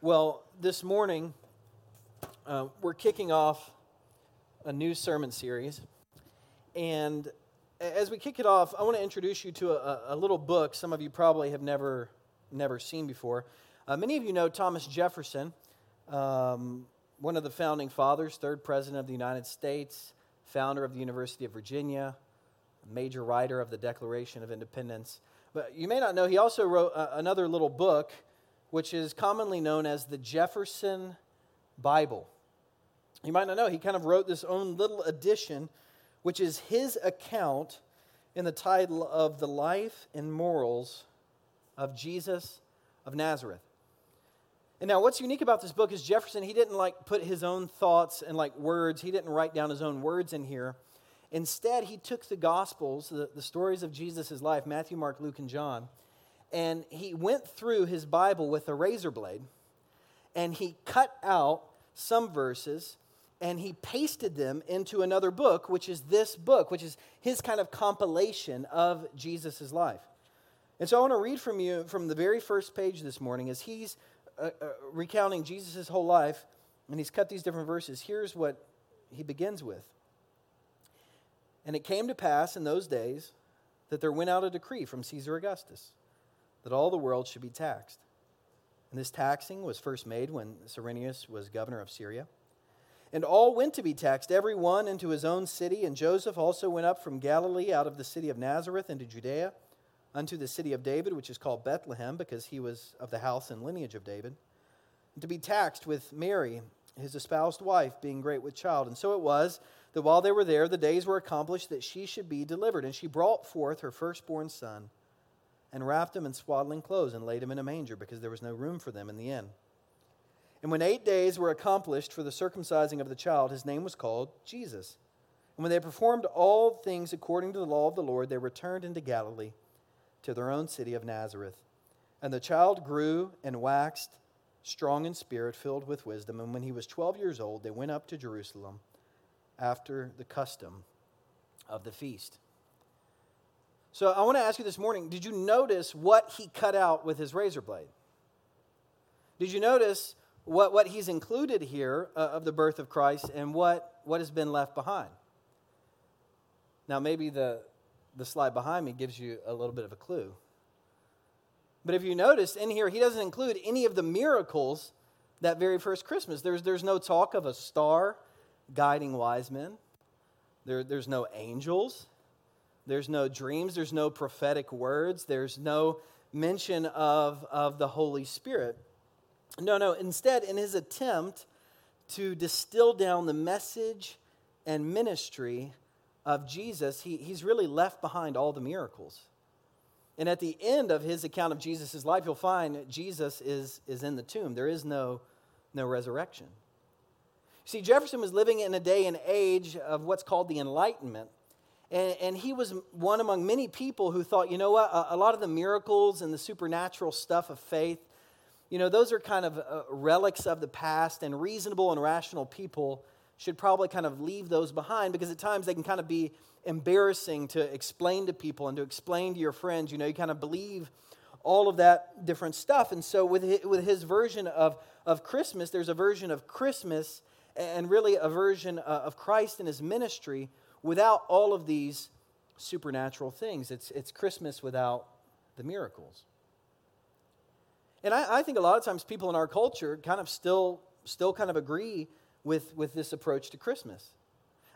Well, this morning, uh, we're kicking off a new sermon series. And as we kick it off, I want to introduce you to a, a little book some of you probably have never, never seen before. Uh, many of you know Thomas Jefferson, um, one of the founding fathers, third president of the United States, founder of the University of Virginia, major writer of the Declaration of Independence. But you may not know, he also wrote uh, another little book which is commonly known as the Jefferson Bible. You might not know, he kind of wrote this own little edition, which is his account in the title of The Life and Morals of Jesus of Nazareth. And now, what's unique about this book is Jefferson, he didn't like put his own thoughts and like words, he didn't write down his own words in here. Instead, he took the Gospels, the, the stories of Jesus' life Matthew, Mark, Luke, and John and he went through his Bible with a razor blade and he cut out some verses and he pasted them into another book, which is this book, which is his kind of compilation of Jesus' life. And so I want to read from you from the very first page this morning as he's uh, uh, recounting Jesus' whole life and he's cut these different verses. Here's what he begins with. And it came to pass in those days that there went out a decree from Caesar Augustus that all the world should be taxed. And this taxing was first made when Cyrenius was governor of Syria. And all went to be taxed, every one into his own city. And Joseph also went up from Galilee out of the city of Nazareth into Judea unto the city of David, which is called Bethlehem, because he was of the house and lineage of David, to be taxed with Mary, his espoused wife, being great with child. And so it was that while they were there, the days were accomplished that she should be delivered. And she brought forth her firstborn son and wrapped him in swaddling clothes and laid him in a manger because there was no room for them in the inn. And when eight days were accomplished for the circumcising of the child, his name was called Jesus. And when they performed all things according to the law of the Lord, they returned into Galilee to their own city of Nazareth. And the child grew and waxed strong in spirit, filled with wisdom. And when he was 12 years old, they went up to Jerusalem after the custom of the feast. So I want to ask you this morning did you notice what he cut out with his razor blade? Did you notice what, what he's included here uh, of the birth of Christ and what, what has been left behind? Now, maybe the, the slide behind me gives you a little bit of a clue. But if you notice in here, he doesn't include any of the miracles that very first Christmas. There's, there's no talk of a star guiding wise men, there, there's no angels. There's no dreams, there's no prophetic words, there's no mention of, of the Holy Spirit. No, no, instead, in his attempt to distill down the message and ministry of Jesus, he, he's really left behind all the miracles. And at the end of his account of Jesus' life, you'll find Jesus is, is in the tomb. There is no, no resurrection. See, Jefferson was living in a day and age of what's called the Enlightenment. And, and, he was one among many people who thought, you know what, a, a, lot of the miracles and the supernatural stuff of faith, you know, those are kind of uh, relics of the past, and reasonable and rational people should probably kind of leave those behind because at times they can kind of be embarrassing to explain to people and to explain to your friends. You know, you kind of believe all of that different stuff. And so, with his, with his version of, of Christmas, there's a version of Christmas and really a version uh, of Christ and his ministry without all of these supernatural things. It's, it's Christmas without the miracles. And I, I, think a lot of times people in our culture kind of still, still kind of agree with, with this approach to Christmas.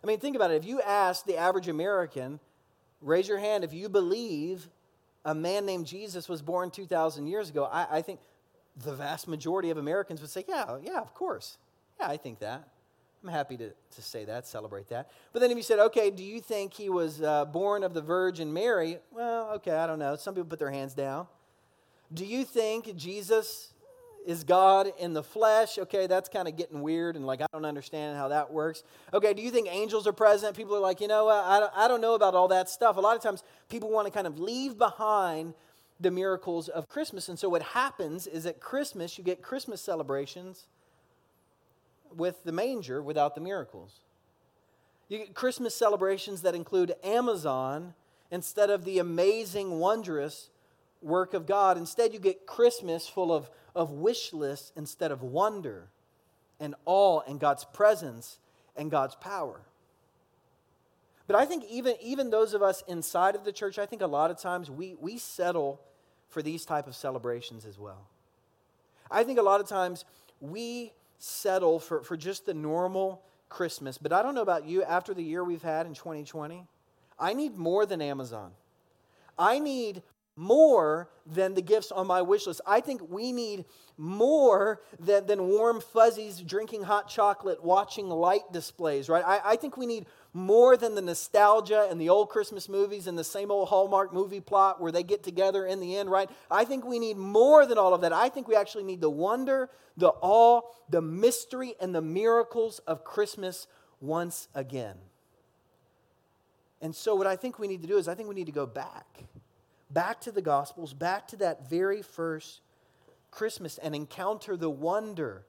I mean, think about it. If you ask the average American, raise your hand if you believe a man named Jesus was born 2,000 years ago, I, I think the vast majority of Americans would say, yeah, yeah, of course. Yeah, I think that. I'm happy to, to say that, celebrate that. But then if you said, okay, do you think he was uh, born of the Virgin Mary? Well, okay, I don't know. Some people put their hands down. Do you think Jesus is God in the flesh? Okay, that's kind of getting weird and like I don't understand how that works. Okay, do you think angels are present? People are like, you know, I I don't know about all that stuff. A lot of times people want to kind of leave behind the miracles of Christmas. And so what happens is at Christmas, you get Christmas celebrations with the manger without the miracles. You get Christmas celebrations that include Amazon instead of the amazing, wondrous work of God. Instead, you get Christmas full of, of wish lists instead of wonder and awe and God's presence and God's power. But I think even, even those of us inside of the church, I think a lot of times we, we settle for these type of celebrations as well. I think a lot of times we settle for, for just the normal Christmas. But I don't know about you, after the year we've had in 2020, I need more than Amazon. I need more than the gifts on my wish list. I think we need more than, than warm fuzzies, drinking hot chocolate, watching light displays, right? I, I think we need more than the nostalgia and the old Christmas movies and the same old Hallmark movie plot where they get together in the end, right? I think we need more than all of that. I think we actually need the wonder, the awe, the mystery, and the miracles of Christmas once again. And so, what I think we need to do is, I think we need to go back back to the Gospels, back to that very first Christmas, and encounter the wonder,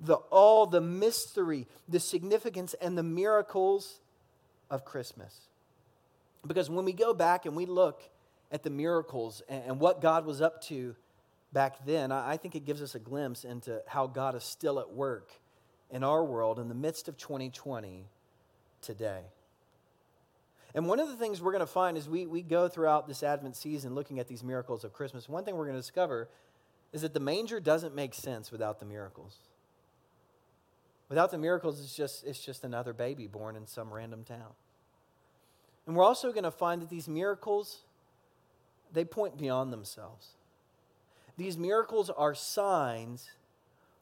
the all the mystery, the significance, and the miracles of Christmas. Because when we go back and we look at the miracles and, what God was up to back then, I, I think it gives us a glimpse into how God is still at work in our world in the midst of 2020 today. And one of the things we're going to find as we, we go throughout this Advent season looking at these miracles of Christmas, one thing we're going to discover is that the manger doesn't make sense without the miracles. Without the miracles, it's just, it's just another baby born in some random town. And we're also going to find that these miracles, they point beyond themselves. These miracles are signs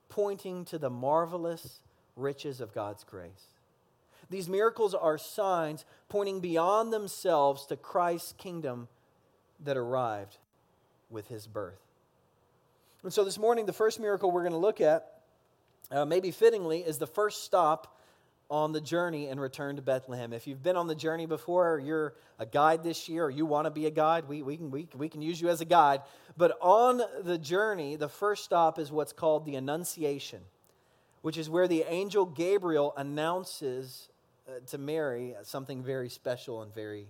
pointing to the marvelous riches of God's grace. These miracles are signs pointing beyond themselves to Christ's kingdom that arrived with his birth. And so this morning, the first miracle we're going to look at, uh, maybe fittingly, is the first stop on the journey and return to Bethlehem. If you've been on the journey before, or you're a guide this year, or you want to be a guide, we, we, can, we, we can use you as a guide. But on the journey, the first stop is what's called the Annunciation, which is where the angel Gabriel announces uh, to Mary something very special and very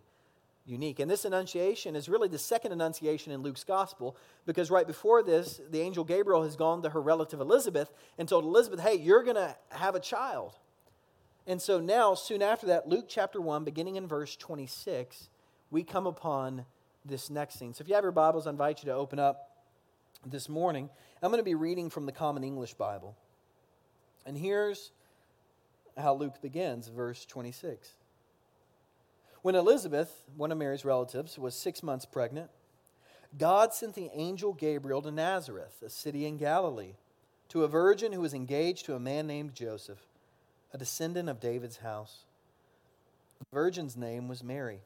unique. And this annunciation is really the second annunciation in Luke's gospel because right before this, the angel Gabriel has gone to her relative Elizabeth and told Elizabeth, hey, you're going to have a child. And so now, soon after that, Luke chapter 1, beginning in verse 26, we come upon this next scene. So if you have your Bibles, I invite you to open up this morning. I'm going to be reading from the Common English Bible. And here's how Luke begins, verse 26. When Elizabeth, one of Mary's relatives, was six months pregnant, God sent the angel Gabriel to Nazareth, a city in Galilee, to a virgin who was engaged to a man named Joseph, a descendant of David's house. The virgin's name was Mary.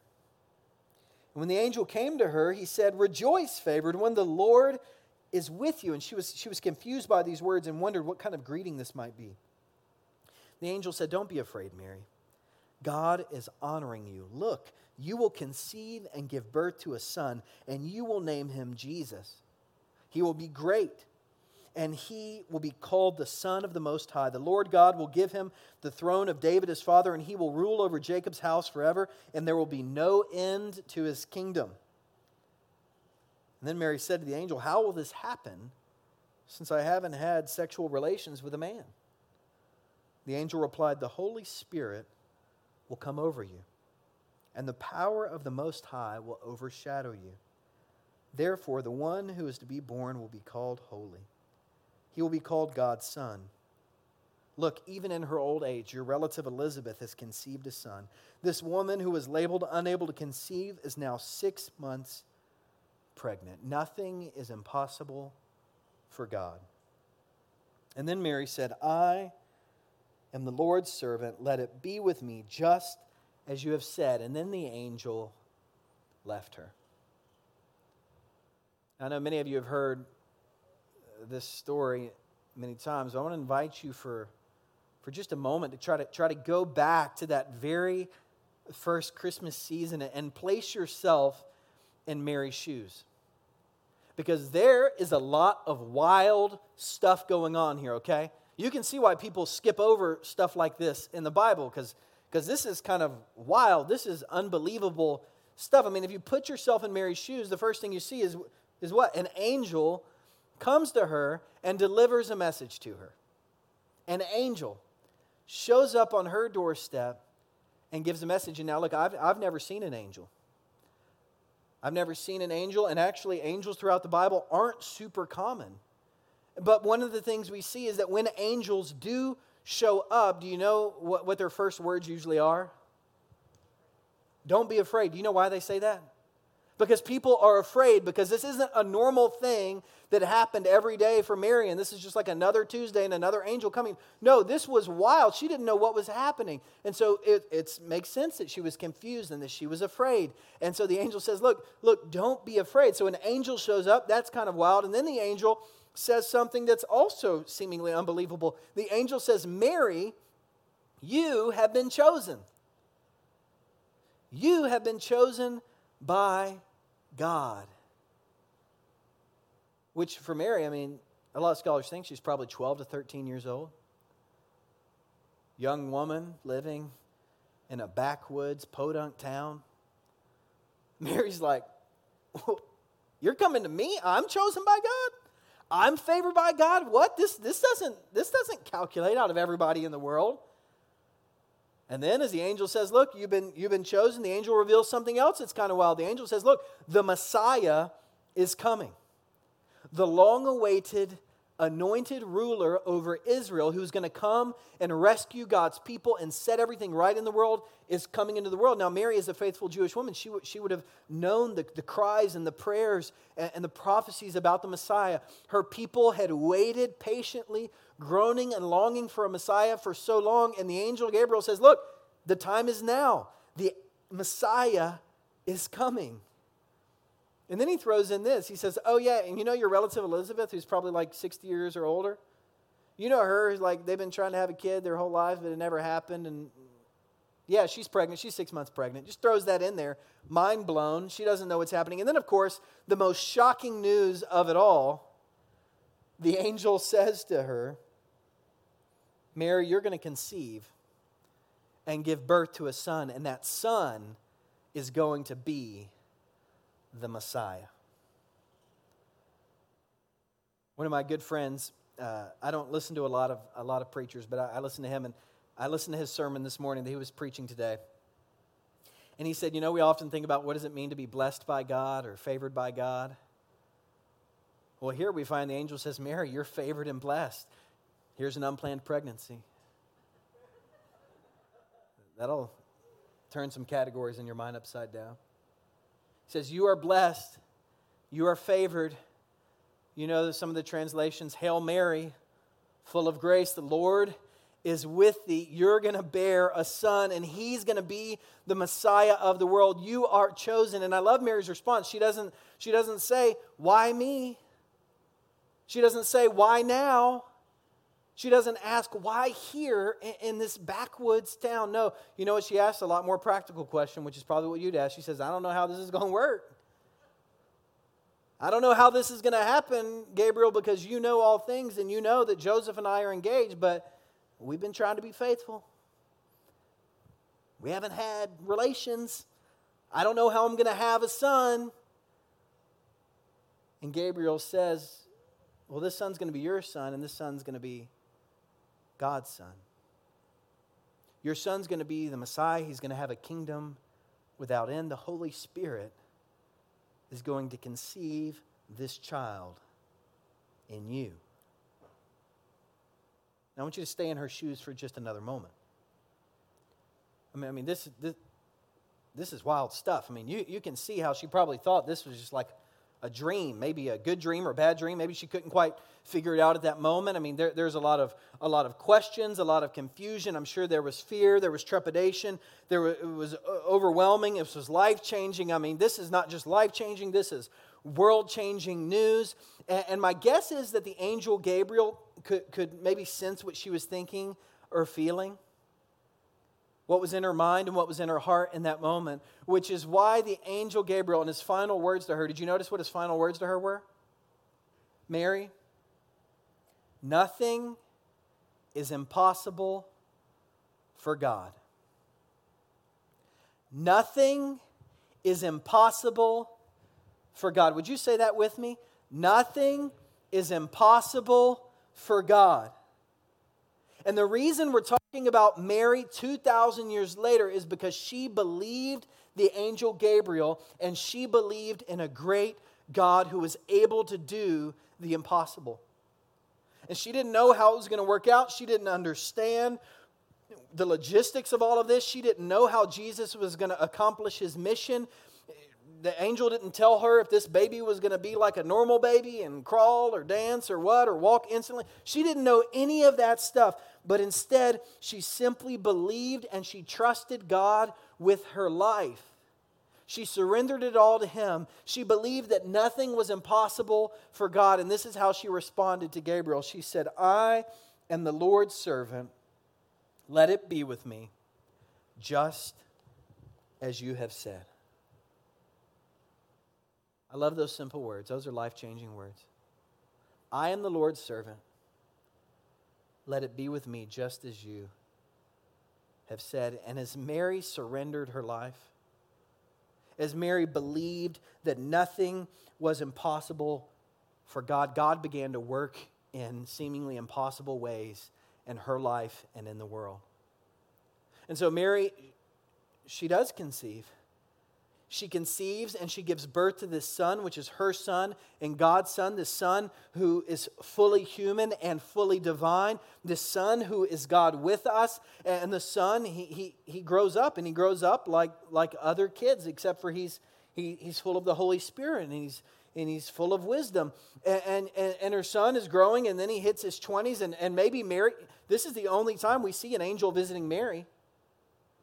And when the angel came to her, he said, Rejoice, favored one, the Lord is with you. And she was, she was confused by these words and wondered what kind of greeting this might be. The angel said, Don't be afraid, Mary. God is honoring you. Look, you will conceive and give birth to a son, and you will name him Jesus. He will be great, and he will be called the Son of the Most High. The Lord God will give him the throne of David his father, and he will rule over Jacob's house forever, and there will be no end to his kingdom. And then Mary said to the angel, How will this happen since I haven't had sexual relations with a man? The angel replied, The Holy Spirit will come over you, and the power of the Most High will overshadow you. Therefore, the one who is to be born will be called holy. He will be called God's Son. Look, even in her old age, your relative Elizabeth has conceived a son. This woman who was labeled unable to conceive is now six months pregnant. Nothing is impossible for God. And then Mary said, I am the Lord's servant. Let it be with me just as you have said. And then the angel left her. I know many of you have heard this story many times. I want to invite you for, for just a moment to try to try to go back to that very first Christmas season and place yourself in Mary's shoes. Because there is a lot of wild stuff going on here, okay? You can see why people skip over stuff like this in the Bible because this is kind of wild. This is unbelievable stuff. I mean, if you put yourself in Mary's shoes, the first thing you see is, is what? An angel comes to her and delivers a message to her. An angel shows up on her doorstep and gives a message. And now, look, I've, I've never seen an angel. I've never seen an angel, and actually, angels throughout the Bible aren't super common. But one of the things we see is that when angels do show up, do you know what, what their first words usually are? Don't be afraid. Do you know why they say that? Because people are afraid, because this isn't a normal thing that happened every day for Mary, and this is just like another Tuesday and another angel coming. No, this was wild. She didn't know what was happening. And so it, it makes sense that she was confused and that she was afraid. And so the angel says, Look, look, don't be afraid. So an angel shows up, that's kind of wild. And then the angel says something that's also seemingly unbelievable. The angel says, Mary, you have been chosen. You have been chosen by God. Which for Mary, I mean, a lot of scholars think she's probably 12 to 13 years old. Young woman living in a backwoods podunk town. Mary's like, You're coming to me? I'm chosen by God? I'm favored by God? What? This, this, doesn't, this doesn't calculate out of everybody in the world. And then, as the angel says, Look, you've been, you've been chosen, the angel reveals something else. It's kind of wild. The angel says, Look, the Messiah is coming. The long awaited anointed ruler over Israel who's going to come and rescue God's people and set everything right in the world is coming into the world. Now, Mary is a faithful Jewish woman. She, w- she would have known the, the cries and the prayers and, and the prophecies about the Messiah. Her people had waited patiently groaning and longing for a Messiah for so long. And the angel Gabriel says, Look, the time is now. The Messiah is coming. And then he throws in this. He says, Oh, yeah, and you know your relative Elizabeth, who's probably like 60 years or older? You know her, like they've been trying to have a kid their whole life, but it never happened. And yeah, she's pregnant. She's six months pregnant. Just throws that in there. Mind blown. She doesn't know what's happening. And then, of course, the most shocking news of it all the angel says to her, Mary, you're going to conceive and give birth to a son, and that son is going to be the Messiah. One of my good friends, uh, I don't listen to a lot of, a lot of preachers, but I, I listen to him, and I listened to his sermon this morning that he was preaching today. And he said, You know, we often think about what does it mean to be blessed by God or favored by God? Well, here we find the angel says, Mary, you're favored and blessed. Here's an unplanned pregnancy. That'll turn some categories in your mind upside down. He says, You are blessed. You are favored. You know some of the translations Hail Mary, full of grace, the Lord is with thee. You're going to bear a son, and he's going to be the Messiah of the world. You are chosen. And I love Mary's response. She doesn't, she doesn't say, Why me? She doesn't say, Why now? She doesn't ask, why here in this backwoods town? No. You know what? She asks a lot more practical question, which is probably what you'd ask. She says, I don't know how this is going to work. I don't know how this is going to happen, Gabriel, because you know all things and you know that Joseph and I are engaged, but we've been trying to be faithful. We haven't had relations. I don't know how I'm going to have a son. And Gabriel says, Well, this son's going to be your son, and this son's going to be God's son. Your son's going to be the Messiah. He's going to have a kingdom without end. The Holy Spirit is going to conceive this child in you. Now, I want you to stay in her shoes for just another moment. I mean, I mean this, this, this is wild stuff. I mean, you, you can see how she probably thought this was just like a dream, maybe a good dream or a bad dream. Maybe she couldn't quite figure it out at that moment. I mean, there, there's a lot of a lot of questions, a lot of confusion. I'm sure there was fear, there was trepidation, there was, it was uh, overwhelming. It was life changing. I mean, this is not just life changing. This is world changing news. And, and my guess is that the angel Gabriel could could maybe sense what she was thinking or feeling what was in her mind and what was in her heart in that moment, which is why the angel Gabriel, in his final words to her, did you notice what his final words to her were? Mary, nothing is impossible for God. Nothing is impossible for God. Would you say that with me? Nothing is impossible for God. And the reason we're talking about Mary 2,000 years later is because she believed the angel Gabriel and she believed in a great God who was able to do the impossible. And she didn't know how it was going to work out. She didn't understand the logistics of all of this. She didn't know how Jesus was going to accomplish his mission. The angel didn't tell her if this baby was going to be like a normal baby and crawl or dance or what or walk instantly. She didn't know any of that stuff, but instead, she simply believed and she trusted God with her life. She surrendered it all to Him. She believed that nothing was impossible for God. And this is how she responded to Gabriel. She said, I am the Lord's servant. Let it be with me, just as you have said. I love those simple words. Those are life changing words. I am the Lord's servant. Let it be with me, just as you have said. And as Mary surrendered her life, as Mary believed that nothing was impossible for God, God began to work in seemingly impossible ways in her life and in the world. And so, Mary, she does conceive. She conceives and she gives birth to this son, which is her son and God's son, this son who is fully human and fully divine, this son who is God with us. And the son, he, he, he grows up and he grows up like, like other kids, except for he's, he, he's full of the Holy Spirit and he's, and he's full of wisdom. And, and, and her son is growing, and then he hits his 20s, and, and maybe Mary, this is the only time we see an angel visiting Mary.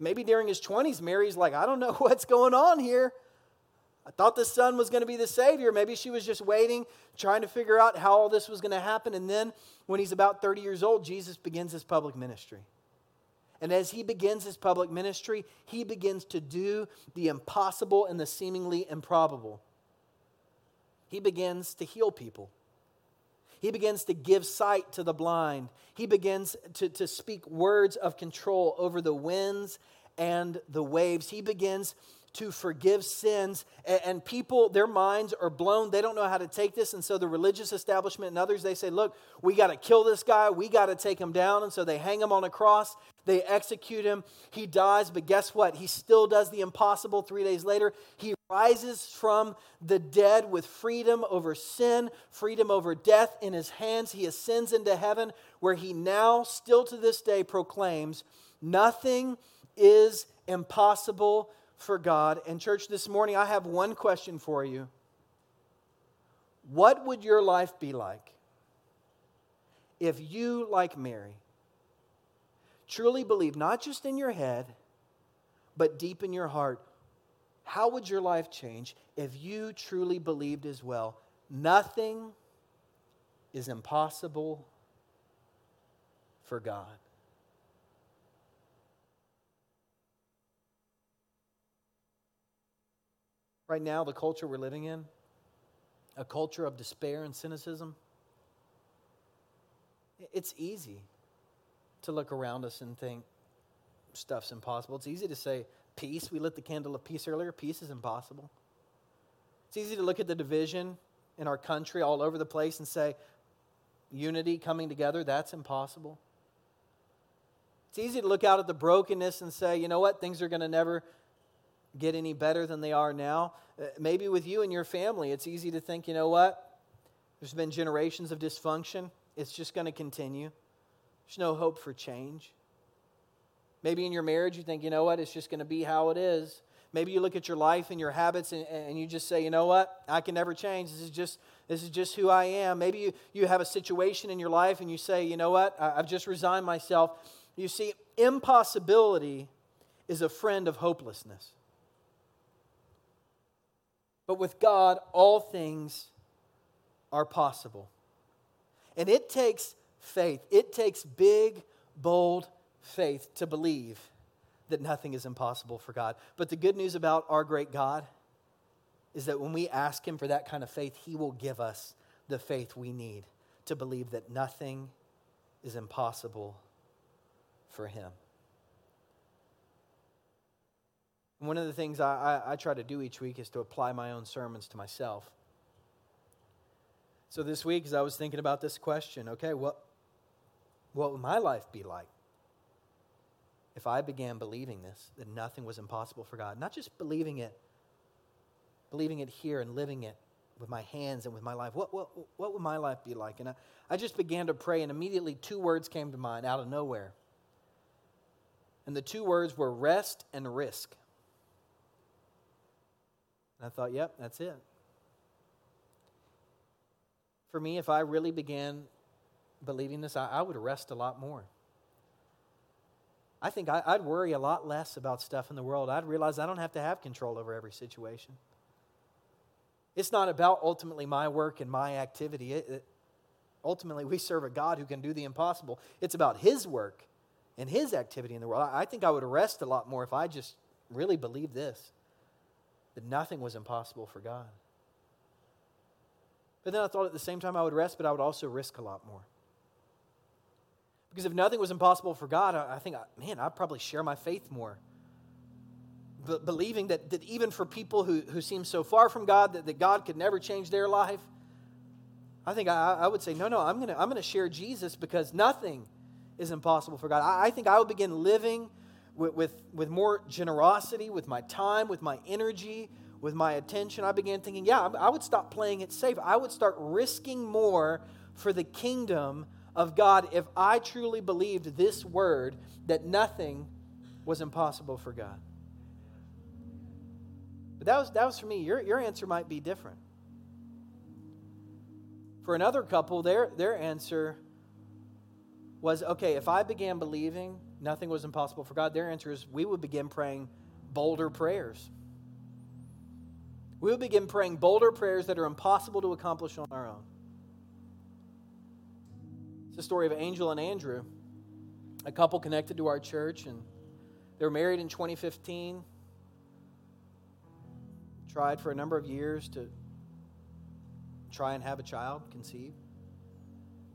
Maybe during his 20s, Mary's like, I don't know what's going on here. I thought the son was going to be the Savior. Maybe she was just waiting, trying to figure out how all this was going to happen. And then, when he's about 30 years old, Jesus begins his public ministry. And as he begins his public ministry, he begins to do the impossible and the seemingly improbable. He begins to heal people. He begins to give sight to the blind. He begins to, to speak words of control over the winds and the waves. He begins to forgive sins. And, people, their minds are blown. They don't know how to take this. And so the religious establishment and others, they say, look, we got to kill this guy. We got to take him down. And so they hang him on a cross. They execute him. He dies. But guess what? He still does the impossible three days later. He rises from the dead with freedom over sin, freedom over death in his hands. He ascends into heaven, where he now, still to this day, proclaims, Nothing is impossible for God. And, church, this morning I have one question for you. What would your life be like if you, like Mary, truly believe, not just in your head, but deep in your heart, how would your life change if you truly believed as well? Nothing is impossible for God. right now, the culture we're living in, a culture of despair and cynicism, it's easy to look around us and think stuff's impossible. It's easy to say peace. We lit the candle of peace earlier. Peace is impossible. It's easy to look at the division in our country all over the place and say unity coming together, that's impossible. It's easy to look out at the brokenness and say, you know what, things are going to never get any better than they are now. Uh, maybe with you and your family, it's easy to think, you know what? There's been generations of dysfunction. It's just going to continue. There's no hope for change. Maybe in your marriage, you think, you know what? It's just going to be how it is. Maybe you look at your life and your habits and, and you just say, you know what? I can never change. This is just, this is just who I am. Maybe you, you have a situation in your life and you say, you know what? I've just resigned myself. You see, impossibility is a friend of hopelessness. But with God, all things are possible. And it takes faith, it takes big, bold faith to believe that nothing is impossible for God. But the good news about our great God is that when we ask Him for that kind of faith, He will give us the faith we need to believe that nothing is impossible for Him. one of the things I, I, I, try to do each week is to apply my own sermons to myself. So this week, as I was thinking about this question, okay, what, what would my life be like if I began believing this, that nothing was impossible for God? Not just believing it, believing it here and living it with my hands and with my life. What, what, what would my life be like? And I, I just began to pray, and immediately two words came to mind out of nowhere. And the two words were rest and risk. And I thought, yep, that's it for me, if I really began believing this, I, I would rest a lot more. I think I, I'd worry a lot less about stuff in the world. I'd realize I don't have to have control over every situation. It's not about ultimately my work and my activity. It, it, ultimately, we serve a God who can do the impossible. It's about His work and His activity in the world. I, I think I would rest a lot more if I just really believed this that nothing was impossible for God. But then I thought at the same time I would rest, but I would also risk a lot more. Because if nothing was impossible for God, I, think, man, I'd probably share my faith more. But believing that, that even for people who, who seem so far from God, that, that God could never change their life, I think I, I would say, no, no, I'm going to I'm to share Jesus because nothing is impossible for God. I, I think I would begin living with, with, with more generosity, with my time, with my energy, with my attention, I began thinking, yeah, I would stop playing it safe. I would start risking more for the kingdom of God if I truly believed this word that nothing was impossible for God. But that was, that was for me. Your, your answer might be different. For another couple, their, their answer was okay, if I began believing nothing was impossible for God, their answer is we would begin praying bolder prayers we would begin praying bolder prayers that are impossible to accomplish on our own. The story of Angel and Andrew, a couple connected to our church, and they were married in 2015. Tried for a number of years to try and have a child, conceive.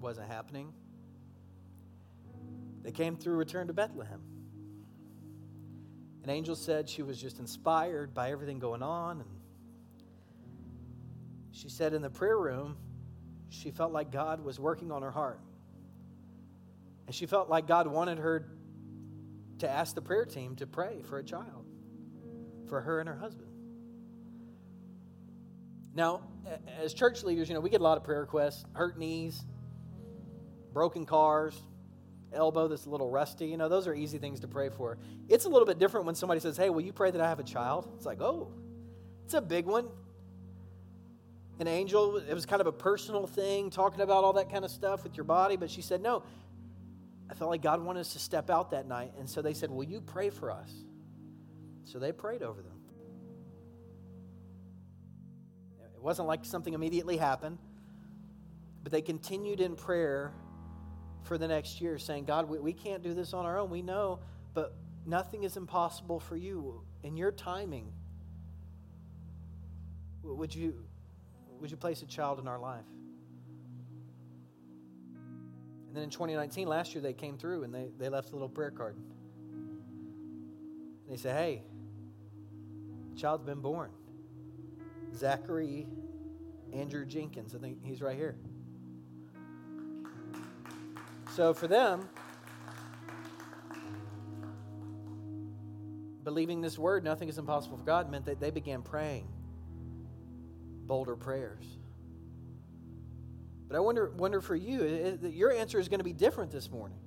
Wasn't happening. They came through Return to Bethlehem. And Angel said she was just inspired by everything going on and she said in the prayer room, she felt like God was working on her heart. And she felt like God wanted her to ask the prayer team to pray for a child, for her and her husband. Now, as church leaders, you know, we get a lot of prayer requests hurt knees, broken cars, elbow that's a little rusty. You know, those are easy things to pray for. It's a little bit different when somebody says, Hey, will you pray that I have a child? It's like, Oh, it's a big one an angel. It was kind of a personal thing, talking about all that kind of stuff with your body. But she said, No, I felt like God wanted us to step out that night. And so they said, Will you pray for us? So they prayed over them. It wasn't like something immediately happened, but they continued in prayer for the next year, saying, God, we, we can't do this on our own. We know, but nothing is impossible for you. In your timing, would you would you place a child in our life? And then in 2019, last year, they came through and they, they left a little prayer card. And they said, hey, child's been born. Zachary Andrew Jenkins. I think he's right here. So for them, believing this word, nothing is impossible for God, meant that they began praying bolder prayers. But I wonder, wonder for you, your answer is going to be different this morning.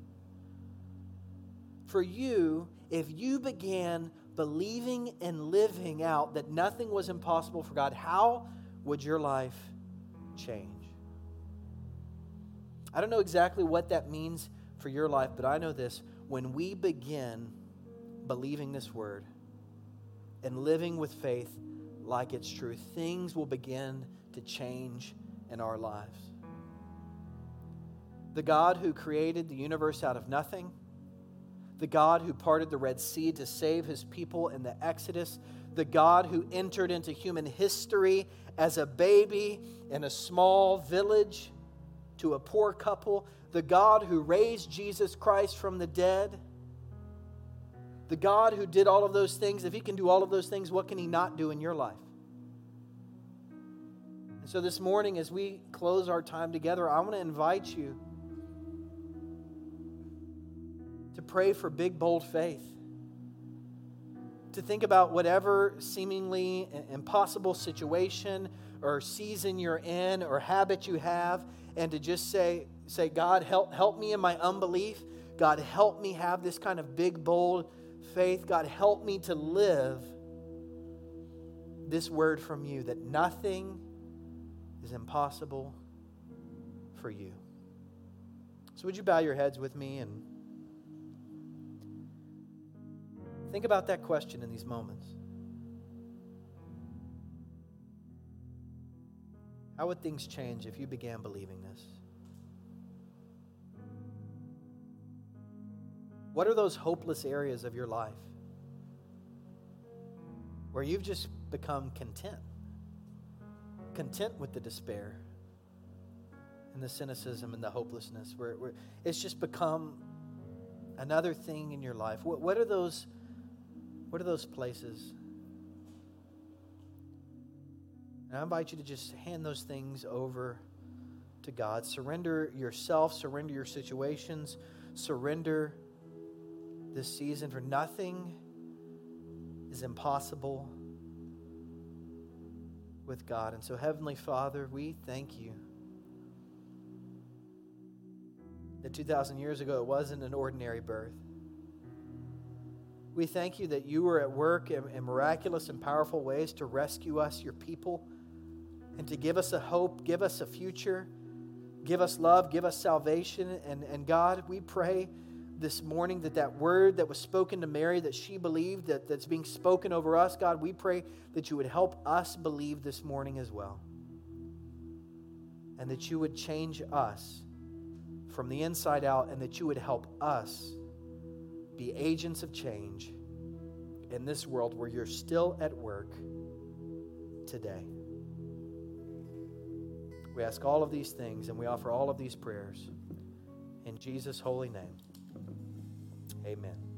For you, if you began believing and living out that nothing was impossible for God, how would your life change? I don't know exactly what that means for your life, but I know this. When we begin believing this word and living with faith, like it's true, things will begin to change in our lives. The God who created the universe out of nothing, the God who parted the Red Sea to save his people in the Exodus, the God who entered into human history as a baby in a small village to a poor couple, the God who raised Jesus Christ from the dead. The God who did all of those things, if He can do all of those things, what can He not do in your life? And So, this morning, as we close our time together, I want to invite you to pray for big, bold faith. To think about whatever seemingly impossible situation or season you're in or habit you have, and to just say, say God, help, help me in my unbelief. God, help me have this kind of big, bold faith. God, help me to live this word from you that nothing is impossible for you. So, would you bow your heads with me and think about that question in these moments? How would things change if you began believing this? What are those hopeless areas of your life where you've just become content? content with the despair and the cynicism and the hopelessness, where, where it's just become another thing in your life. What, what are those? What are those places? And I invite you to just hand those things over to God. Surrender yourself, surrender your situations, surrender this season, for nothing is impossible with God. And so, Heavenly Father, we thank you that 2,000 years ago it wasn't an ordinary birth. We thank you that you were at work in, in, miraculous and powerful ways to rescue us, your people, and to give us a hope, give us a future, give us love, give us salvation. And, and God, we pray this morning that that word that was spoken to Mary that she believed that that's being spoken over us, God, we pray that you would help us believe this morning as well. And that you would change us from the inside out and that you would help us be agents of change in this world where you're still at work today. We ask all of these things and we offer all of these prayers in Jesus' holy name. Amen.